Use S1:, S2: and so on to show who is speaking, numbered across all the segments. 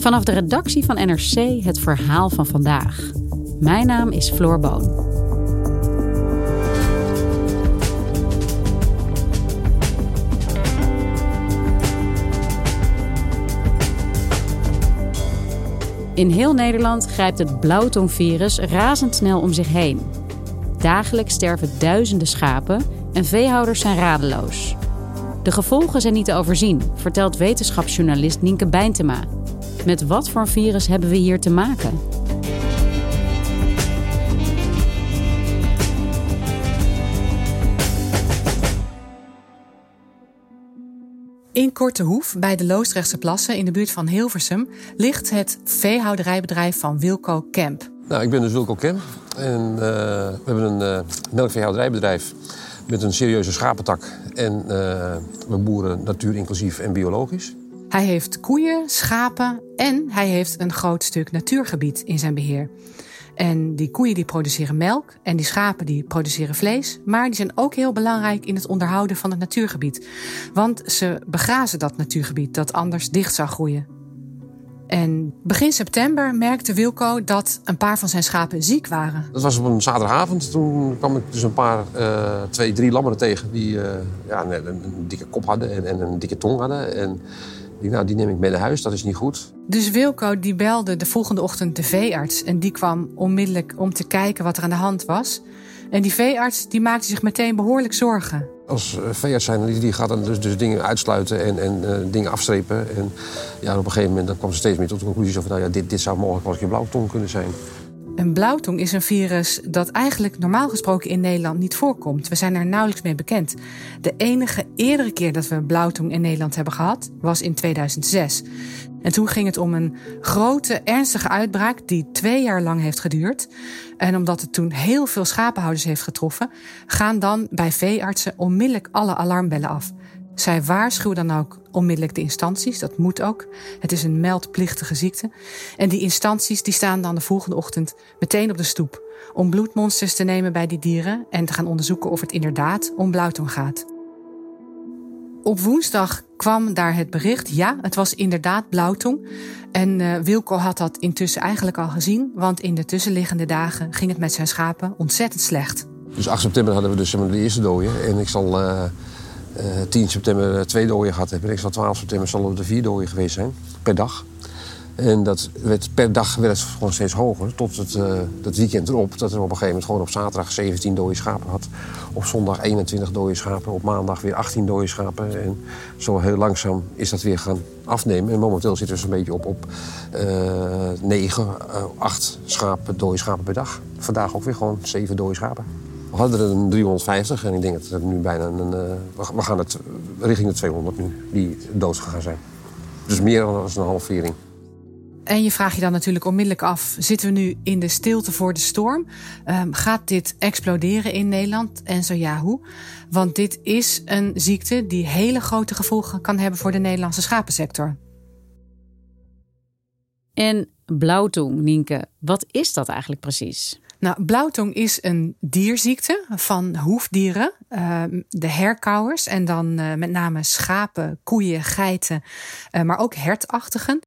S1: Vanaf de redactie van NRC het verhaal van vandaag. Mijn naam is Floor Boon. In heel Nederland grijpt het blauwtongvirus razendsnel om zich heen. Dagelijks sterven duizenden schapen en veehouders zijn radeloos. De gevolgen zijn niet te overzien, vertelt wetenschapsjournalist Nienke Bijntema. Met wat voor virus hebben we hier te maken?
S2: In Kortehoef, bij de Loosdrechtse Plassen in de buurt van Hilversum, ligt het veehouderijbedrijf van Wilco Kemp.
S3: Nou, ik ben dus Wilco Kemp en uh, we hebben een uh, melkveehouderijbedrijf met een serieuze schapentak. En uh, we boeren natuur inclusief en biologisch.
S2: Hij heeft koeien, schapen en hij heeft een groot stuk natuurgebied in zijn beheer. En die koeien die produceren melk en die schapen die produceren vlees. Maar die zijn ook heel belangrijk in het onderhouden van het natuurgebied. Want ze begrazen dat natuurgebied dat anders dicht zou groeien. En begin september merkte Wilco dat een paar van zijn schapen ziek waren.
S3: Dat was op een zaterdagavond. Toen kwam ik dus een paar, uh, twee, drie lammeren tegen die uh, ja, een, een, dikke kop hadden en, en, een dikke tong hadden. En nou, die neem ik mee naar huis, dat is niet goed.
S2: Dus Wilco die belde de volgende ochtend de veearts. En die kwam onmiddellijk om te kijken wat er aan de hand was. En die veearts die maakte zich meteen behoorlijk zorgen.
S3: Als veearts zijn, die, gaat dan dus, dus dingen uitsluiten en, en uh, dingen afstrepen. En ja, op een gegeven moment dan kwam ze steeds meer tot de conclusie van... nou ja, dit, dit zou mogelijk wel eens je blauwtong kunnen zijn.
S2: Een blauwtong is een virus dat eigenlijk normaal gesproken in Nederland niet voorkomt. We zijn er nauwelijks mee bekend. De enige eerdere keer dat we een blauwtong in Nederland hebben gehad was in 2006. En toen ging het om een grote, ernstige uitbraak die twee jaar lang heeft geduurd. En omdat het toen heel veel schapenhouders heeft getroffen, gaan dan bij veeartsen onmiddellijk alle alarmbellen af. Zij waarschuwen dan ook onmiddellijk de instanties. Dat moet ook. Het is een meldplichtige ziekte. En die instanties die staan dan de volgende ochtend meteen op de stoep om bloedmonsters te nemen bij die dieren en te gaan onderzoeken of het inderdaad om blauwtong gaat. Op woensdag kwam daar het bericht. Ja, het was inderdaad blauwtong. En uh, Wilco had dat intussen eigenlijk al gezien. Want in de tussenliggende dagen ging het met zijn schapen ontzettend slecht.
S3: Dus 8 september hadden we dus de eerste dooien. En ik zal uh, 10 september twee dooien gehad hebben. Ik zal 12 september zal er vier dooien geweest zijn per dag. En dat werd, per dag werd het gewoon steeds hoger. Tot het uh, dat weekend erop. Dat er op een gegeven moment gewoon op zaterdag 17 dode schapen had. Op zondag 21 dode schapen. Op maandag weer 18 dode schapen. En zo heel langzaam is dat weer gaan afnemen. En momenteel zitten we zo'n beetje op, op uh, 9, uh, 8 schapen, dode schapen per dag. Vandaag ook weer gewoon 7 dode schapen. We hadden er een 350 en ik denk dat er nu bijna een. Uh, we gaan het richting de 200 nu, die dood gegaan zijn. Dus meer dan een halvering.
S2: En je vraagt je dan natuurlijk onmiddellijk af: zitten we nu in de stilte voor de storm? Um, gaat dit exploderen in Nederland? En zo ja, hoe? Want dit is een ziekte die hele grote gevolgen kan hebben voor de Nederlandse schapensector.
S1: En blauwtong, Nienke, wat is dat eigenlijk precies?
S2: Nou, blauwtong is een dierziekte van hoefdieren, uh, de herkauwers en dan uh, met name schapen, koeien, geiten, uh, maar ook hertachtigen.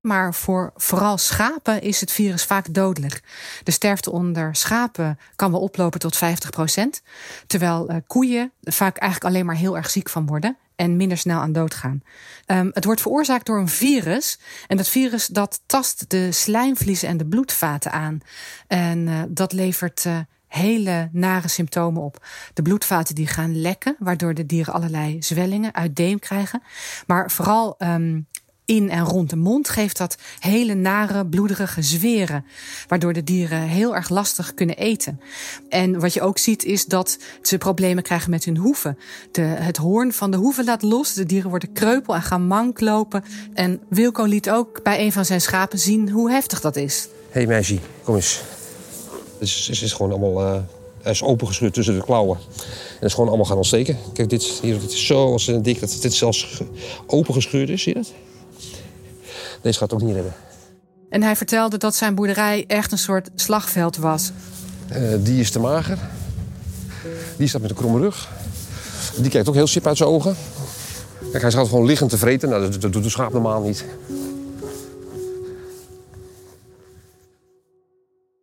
S2: Maar voor vooral schapen is het virus vaak dodelijk. De sterfte onder schapen kan wel oplopen tot 50 procent, terwijl koeien vaak eigenlijk alleen maar heel erg ziek van worden. En minder snel aan dood gaan. Um, het wordt veroorzaakt door een virus. En dat virus dat tast de slijmvliezen en de bloedvaten aan. En uh, dat levert uh, hele nare symptomen op. De bloedvaten die gaan lekken, waardoor de dieren allerlei zwellingen, uitdeem krijgen. Maar vooral um, in en rond de mond geeft dat hele nare, bloederige zweren. Waardoor de dieren heel erg lastig kunnen eten. En wat je ook ziet is dat ze problemen krijgen met hun hoeven. De, het hoorn van de hoeven laat los. De dieren worden kreupel en gaan mank lopen. En Wilco liet ook bij een van zijn schapen zien hoe heftig dat is.
S3: Hé hey meisje, kom eens. Het is, het is gewoon allemaal... Uh... Hij is opengescheurd tussen de klauwen. En het is gewoon allemaal gaan ontsteken. Kijk, dit, hier, dit is zo dik dat dit zelfs opengescheurd is. Zie je dat? Deze gaat ook niet redden.
S2: En hij vertelde dat zijn boerderij echt een soort slagveld was.
S3: Uh, die is te mager. Die staat met een kromme rug. Die kijkt ook heel sip uit zijn ogen. Kijk, hij gaat gewoon liggend te vreten. Nou, dat, dat doet de schaap normaal niet.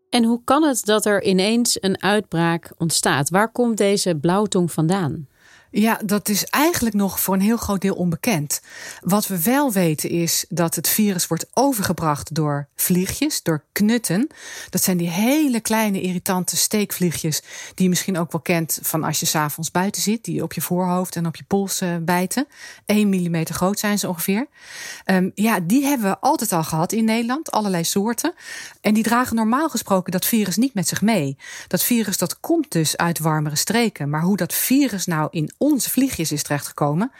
S1: En hoe kan het dat er ineens een uitbraak ontstaat? Waar komt deze blauwtong vandaan?
S2: Ja, dat is eigenlijk nog voor een heel groot deel onbekend. Wat we wel weten is dat het virus wordt overgebracht door vliegjes, door knutten. Dat zijn die hele kleine irritante steekvliegjes die je misschien ook wel kent van als je s'avonds buiten zit, die op je voorhoofd en op je pols uh, bijten. 1 mm groot zijn ze ongeveer. Um, ja, die hebben we altijd al gehad in Nederland, allerlei soorten. En die dragen normaal gesproken dat virus niet met zich mee. Dat virus dat komt dus uit warmere streken. Maar hoe dat virus nou in onze vliegjes is terechtgekomen,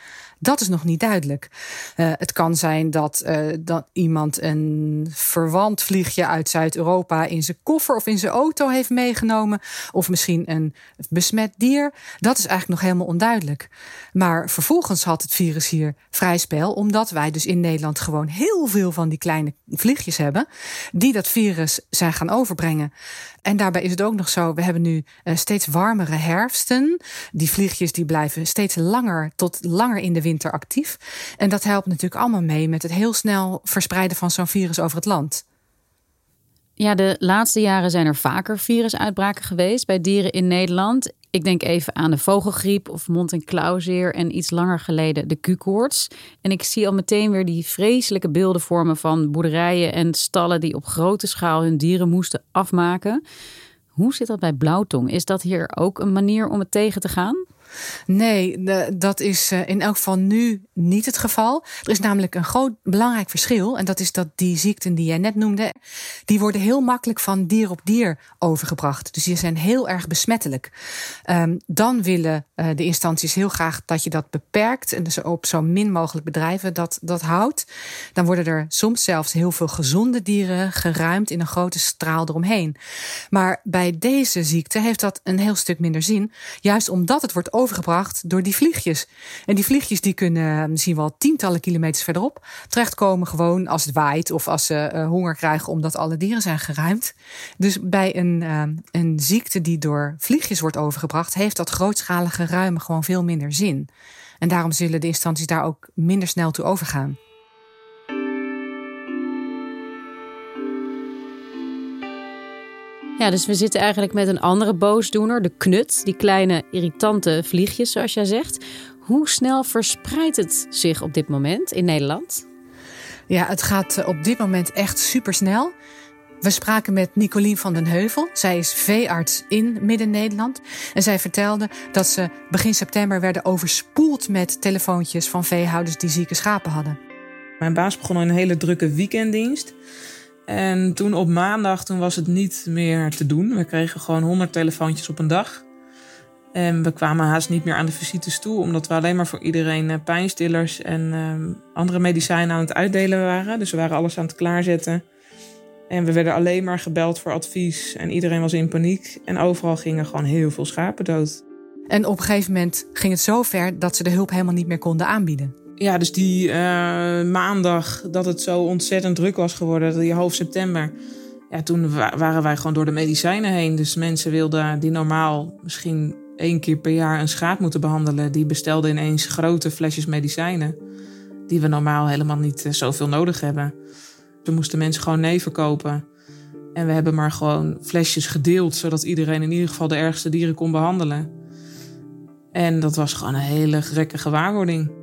S2: dat is nog niet duidelijk. Uh, het kan zijn dat, uh, dat iemand een verwant vliegje uit Zuid-Europa in zijn koffer of in zijn auto heeft meegenomen. Of misschien een besmet dier. Dat is eigenlijk nog helemaal onduidelijk. Maar vervolgens had het virus hier vrij spel, omdat wij dus in Nederland gewoon heel veel van die kleine vliegjes hebben, die dat virus zijn gaan overbrengen. En daarbij is het ook nog zo, we hebben nu uh, steeds warmere herfsten. Die vliegjes die blijven steeds langer tot langer in de winter actief. En dat helpt natuurlijk allemaal mee met het heel snel verspreiden van zo'n virus over het land.
S1: Ja, de laatste jaren zijn er vaker virusuitbraken geweest bij dieren in Nederland. Ik denk even aan de vogelgriep of mond- en klauwzeer en iets langer geleden de Q-koorts. En ik zie al meteen weer die vreselijke beelden vormen van boerderijen en stallen die op grote schaal hun dieren moesten afmaken. Hoe zit dat bij blauwtong? Is dat hier ook een manier om het tegen te gaan?
S2: Nee, dat is eh, in elk geval nu niet het geval. Er is namelijk een groot belangrijk verschil. En dat is dat die ziekten die jij net noemde, die worden heel makkelijk van dier op dier overgebracht. Dus die zijn heel erg besmettelijk. Um, dan willen uh, de instanties heel graag dat je dat beperkt en dus op zo min mogelijk bedrijven dat, dat houdt. Dan worden er soms zelfs heel veel gezonde dieren geruimd in een grote straal eromheen. Maar bij deze ziekte heeft dat een heel stuk minder zin. Juist omdat het wordt overgebracht door die vliegjes. En die vliegjes die kunnen misschien wel tientallen kilometers verderop terechtkomen. Gewoon als het waait of als ze uh, honger krijgen omdat alle dieren zijn geruimd. Dus bij een, uh, een ziekte die door vliegjes wordt overgebracht, heeft dat grootschalige ruimen gewoon veel minder zin. En daarom zullen de instanties daar ook minder snel toe overgaan.
S1: Ja, dus we zitten eigenlijk met een andere boosdoener, de knut, die kleine irritante vliegjes, zoals jij zegt. Hoe snel verspreidt het zich op dit moment in Nederland?
S2: Ja, het gaat eh, op dit moment echt supersnel. We spraken met Nicolien van den Heuvel. Zij is veearts in Midden-Nederland. En zij vertelde dat ze begin september werden overspoeld met telefoontjes van veehouders die zieke schapen hadden.
S4: Mijn baas begon een hele drukke weekenddienst. En toen op maandag toen was het niet meer te doen. We kregen gewoon 100 telefoontjes op een dag. En we kwamen haast niet meer aan de visites toe, omdat we alleen maar voor iedereen eh, pijnstillers en uh, andere medicijnen aan het uitdelen waren. Dus we waren alles aan het klaarzetten. En we werden alleen maar gebeld voor advies en iedereen was in paniek. En overal gingen gewoon heel veel schapen dood.
S2: En op een gegeven moment ging het zo ver dat ze de hulp helemaal niet meer konden aanbieden.
S4: Ja, dus die uh, maandag dat het zo ontzettend druk was geworden, die half september. Ja, toen waren wij gewoon door de medicijnen heen. Dus mensen wilden die normaal misschien één keer per jaar een schaap moeten behandelen. Die bestelden ineens grote flesjes medicijnen. Die we normaal helemaal niet uh, zoveel nodig hebben. We moesten mensen gewoon nee verkopen. En we hebben maar gewoon flesjes gedeeld, zodat iedereen in ieder geval de ergste dieren kon behandelen. En dat was gewoon een hele gekke gewaarwording.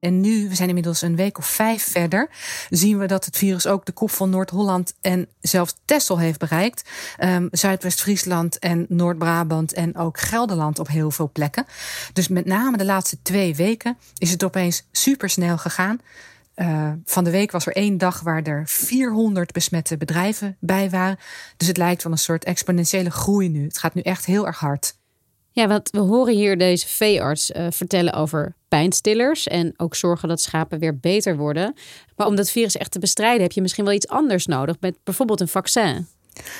S2: En nu, we zijn inmiddels een week of vijf verder, zien we dat het virus ook de kop van Noord-Holland en zelfs Texel heeft bereikt. Um, Zuidwest-Friesland en Noord-Brabant en ook Gelderland op heel veel plekken. Dus met name de laatste twee weken is het opeens supersnel gegaan. Uh, van de week was er één dag waar er 400 besmette bedrijven bij waren. Dus het lijkt wel een soort exponentiële groei nu. Het gaat nu echt heel erg hard.
S1: Ja, want we horen hier deze veearts uh, vertellen over pijnstillers en ook zorgen dat schapen weer beter worden. Maar om dat virus echt te bestrijden heb je misschien wel iets anders nodig, met bijvoorbeeld een vaccin.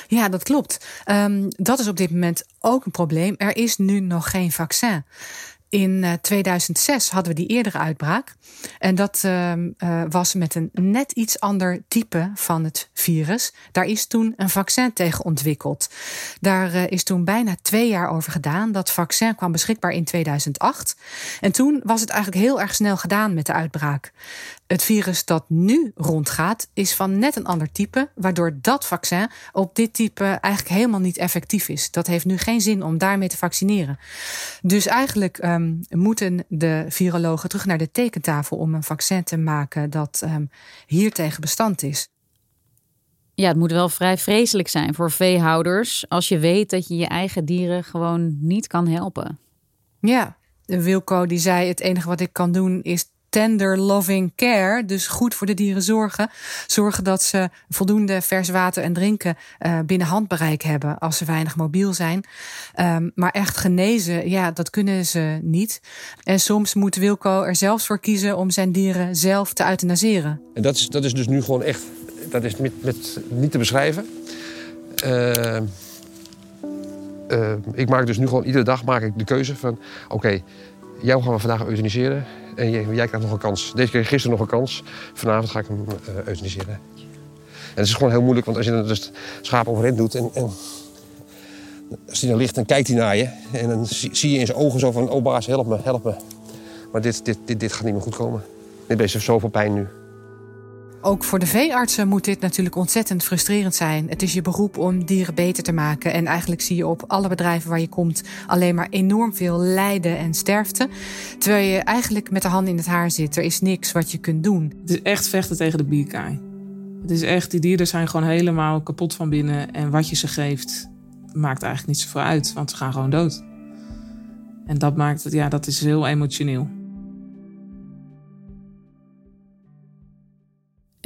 S2: Ja, dat klopt. Um, dat is op dit moment ook een probleem. Er is nu nog geen vaccin. In 2006 eh, hadden we die eerdere uitbraak. En dat uh, uh, was met een net iets ander type van het virus. Daar is toen een vaccin tegen ontwikkeld. Daar uh, is toen bijna twee jaar over gedaan. Dat vaccin kwam beschikbaar in 2008. En toen was het eigenlijk heel erg snel gedaan met de uitbraak. Het virus dat nu rondgaat is van net een ander type, waardoor dat vaccin op dit type eigenlijk helemaal niet effectief is. Dat heeft nu geen zin om daarmee te vaccineren. Dus eigenlijk um, moeten de virologen terug naar de tekentafel om een vaccin te maken dat um, hiertegen bestand is.
S1: Ja, het moet wel vrij vreselijk zijn voor veehouders als je weet dat je je eigen dieren gewoon niet kan helpen.
S2: Ja, Wilco die zei: het enige wat ik kan doen is tender loving care. Dus goed voor de dieren zorgen. Zorgen dat ze voldoende vers water en drinken uh, binnen handbereik hebben als ze weinig mobiel zijn. Um, maar echt genezen, ja, dat kunnen ze niet. En soms moet Wilco er zelfs voor kiezen om zijn dieren zelf te euthanaseren.
S3: En dat is, dat is dus nu gewoon echt, dat is met, met niet te beschrijven. Uh, uh, ik maak dus nu gewoon iedere dag maak ik de keuze van oké, jou gaan we vandaag euthaniseren. En jij, jij, krijgt nog een kans. Deze keer gisteren nog een kans. Vanavond ga ik hem uh, euthaniseren. En het is gewoon heel moeilijk, want als je dan dus schaap overeind doet... En, en als hij dan ligt, dan kijkt hij naar je. En dan zie, je in zijn ogen zo van... oh baas, help me, help me. Maar dit, dit, dit, dit gaat niet meer goed komen. Dit heeft zoveel pijn nu.
S2: Ook voor de veeartsen moet dit natuurlijk ontzettend frustrerend zijn. Het is je beroep om dieren beter te maken. En eigenlijk zie je op alle bedrijven waar je komt alleen maar enorm veel lijden en sterfte. Terwijl je eigenlijk met de handen in het haar zit. Er is niks wat je kunt doen.
S4: Het is echt vechten tegen de bierkaai. Het is echt, die dieren zijn gewoon helemaal kapot van binnen. En wat je ze geeft, maakt eigenlijk niet zoveel uit. Want ze gaan gewoon dood. En dat maakt het, ja, dat is heel emotioneel.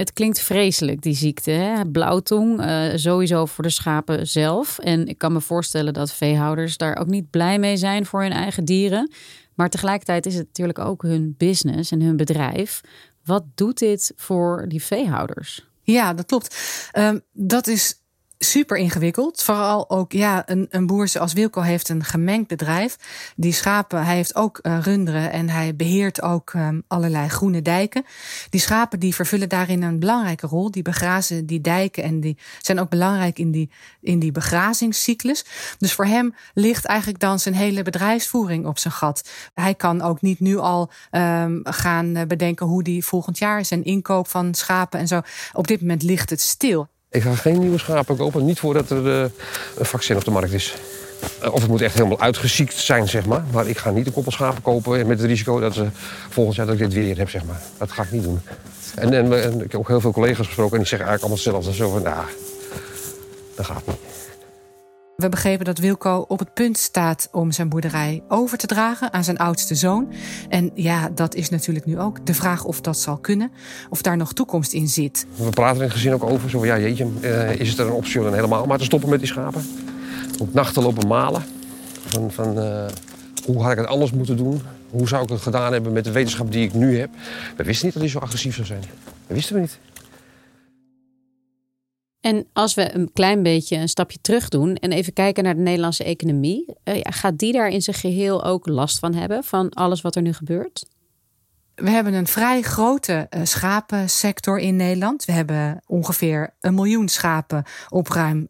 S1: Het klinkt vreselijk, die ziekte. Hè? Blauwtong, uh, sowieso voor de schapen zelf. En ik kan me voorstellen dat veehouders daar ook niet blij mee zijn voor hun eigen dieren. Maar tegelijkertijd is het natuurlijk ook hun business en hun bedrijf. Wat doet dit voor die veehouders?
S2: Ja, dat klopt. Um, dat is super ingewikkeld. Vooral ook, ja, een, een boer zoals Wilco heeft een gemengd bedrijf. Die schapen, hij heeft ook uh, runderen en hij beheert ook um, allerlei groene dijken. Die schapen die vervullen daarin een belangrijke rol. Die begrazen die dijken en die zijn ook belangrijk in die, in die begrazingscyclus. Dus voor hem ligt eigenlijk dan zijn hele bedrijfsvoering op zijn gat. Hij kan ook niet nu al um, gaan eh, bedenken hoe die volgend jaar zijn inkoop van schapen en zo. Op dit moment ligt het stil.
S3: Ik ga geen nieuwe schapen kopen, niet voordat er uh, een vaccin op de markt is. Uh, of het moet echt helemaal uitgeziekt zijn, zeg maar. Maar ik ga niet een koppel schapen kopen met het risico dat ze volgend jaar dat ik dit weer heb, zeg maar. Dat ga ik niet doen. En, en, en ik heb ook heel veel collega's gesproken en die zeggen eigenlijk allemaal hetzelfde. Zo van, nou, dat gaat niet.
S2: We begrepen dat Wilco op het punt staat om zijn boerderij over te dragen aan zijn oudste zoon. En ja, dat is natuurlijk nu ook de vraag of dat zal kunnen, of daar nog toekomst in zit.
S3: We praten in het gezin ook over. Zo ja, jeetje, uh, is het er een optie om helemaal maar te stoppen met die schapen? Op nachten lopen malen. Van, van uh, hoe had ik het anders moeten doen? Hoe zou ik het gedaan hebben met de wetenschap die ik nu heb? We wisten niet dat hij zo agressief zou zijn. Dat wisten we niet.
S1: En als we een klein beetje een stapje terug doen en even kijken naar de Nederlandse economie, ja, gaat die daar in zijn geheel ook last van hebben, van alles wat er nu gebeurt?
S2: We hebben een vrij grote uh, schapensector in Nederland. We hebben ongeveer een miljoen schapen op ruim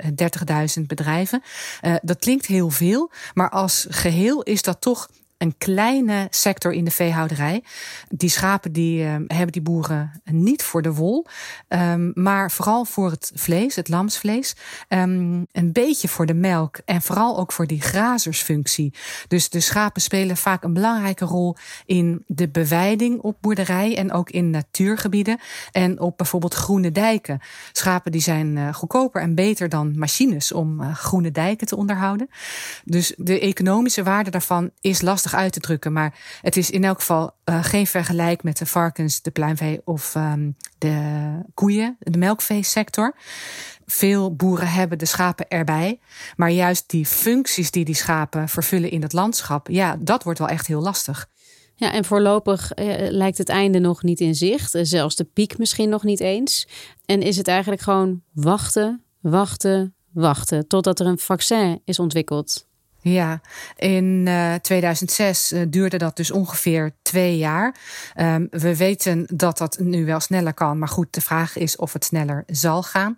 S2: 30.000 bedrijven. Uh, dat klinkt heel veel, maar als geheel is dat toch een kleine sector in de veehouderij. Die schapen die, uh, hebben die boeren niet voor de wol, um, maar vooral voor het vlees, het lamsvlees. Um, een beetje voor de melk en vooral ook voor die grazersfunctie. Dus de schapen spelen vaak een belangrijke rol in de beweiding op boerderij en ook in natuurgebieden en op bijvoorbeeld groene dijken. Schapen die zijn uh, goedkoper en beter dan machines om uh, groene dijken te onderhouden. Dus de economische waarde daarvan is lastig uit te drukken. Maar het is in elk geval uh, geen vergelijk met de varkens, de pluimvee of um, de koeien, de melkveesector. Veel boeren hebben de schapen erbij. Maar juist die functies die die schapen vervullen in het landschap, ja, dat wordt wel echt heel lastig.
S1: Ja, en voorlopig eh, lijkt het einde nog niet in zicht. Zelfs de piek misschien nog niet eens. En is het eigenlijk gewoon wachten, wachten, wachten totdat er een vaccin is ontwikkeld?
S2: Ja, in uh, 2006 uh, duurde dat dus ongeveer twee jaar. Um, we weten dat dat nu wel sneller kan, maar goed, de vraag is of het sneller zal gaan.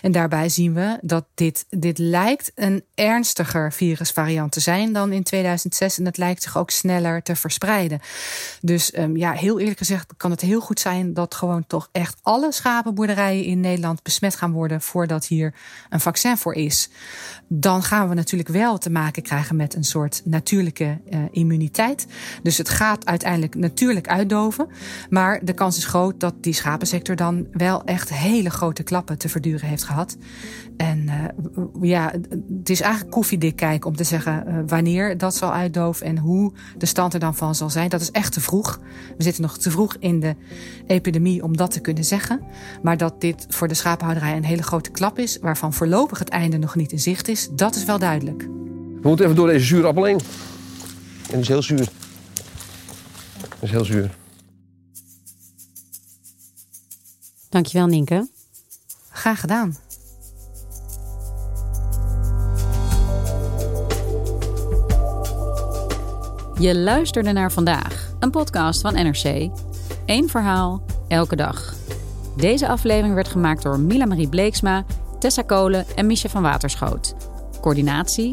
S2: En daarbij zien we dat dit, dit lijkt een ernstiger virusvariant te zijn dan in 2006 en het lijkt zich ook sneller te verspreiden. Dus um, ja, heel eerlijk gezegd kan het heel goed zijn dat gewoon toch echt alle schapenboerderijen in Nederland besmet gaan worden voordat hier een vaccin voor is. Dan gaan we natuurlijk wel te maken krijgen met een soort natuurlijke uh, immuniteit. Dus het gaat uiteindelijk natuurlijk uitdoven. Maar de kans is groot dat die schapensector dan wel echt hele grote klappen te verduren heeft gehad. En uh, ja, het is eigenlijk koffiedik kijken om te zeggen uh, wanneer dat zal uitdoven en hoe de stand er dan van zal zijn. Dat is echt te vroeg. We zitten nog te vroeg in de epidemie om dat te kunnen zeggen. Maar dat dit voor de schapenhouderij een hele grote klap is, waarvan voorlopig het einde nog niet in zicht is, dat is wel duidelijk.
S3: We moeten even door deze zure appel heen. En die is heel zuur. Dat is heel zuur.
S1: Dankjewel, Nienke.
S2: Graag gedaan.
S1: Je luisterde naar vandaag, een podcast van NRC. Eén verhaal, elke dag. Deze aflevering werd gemaakt door Mila Marie Bleeksma, Tessa Kolen en Misha van Waterschoot. Coördinatie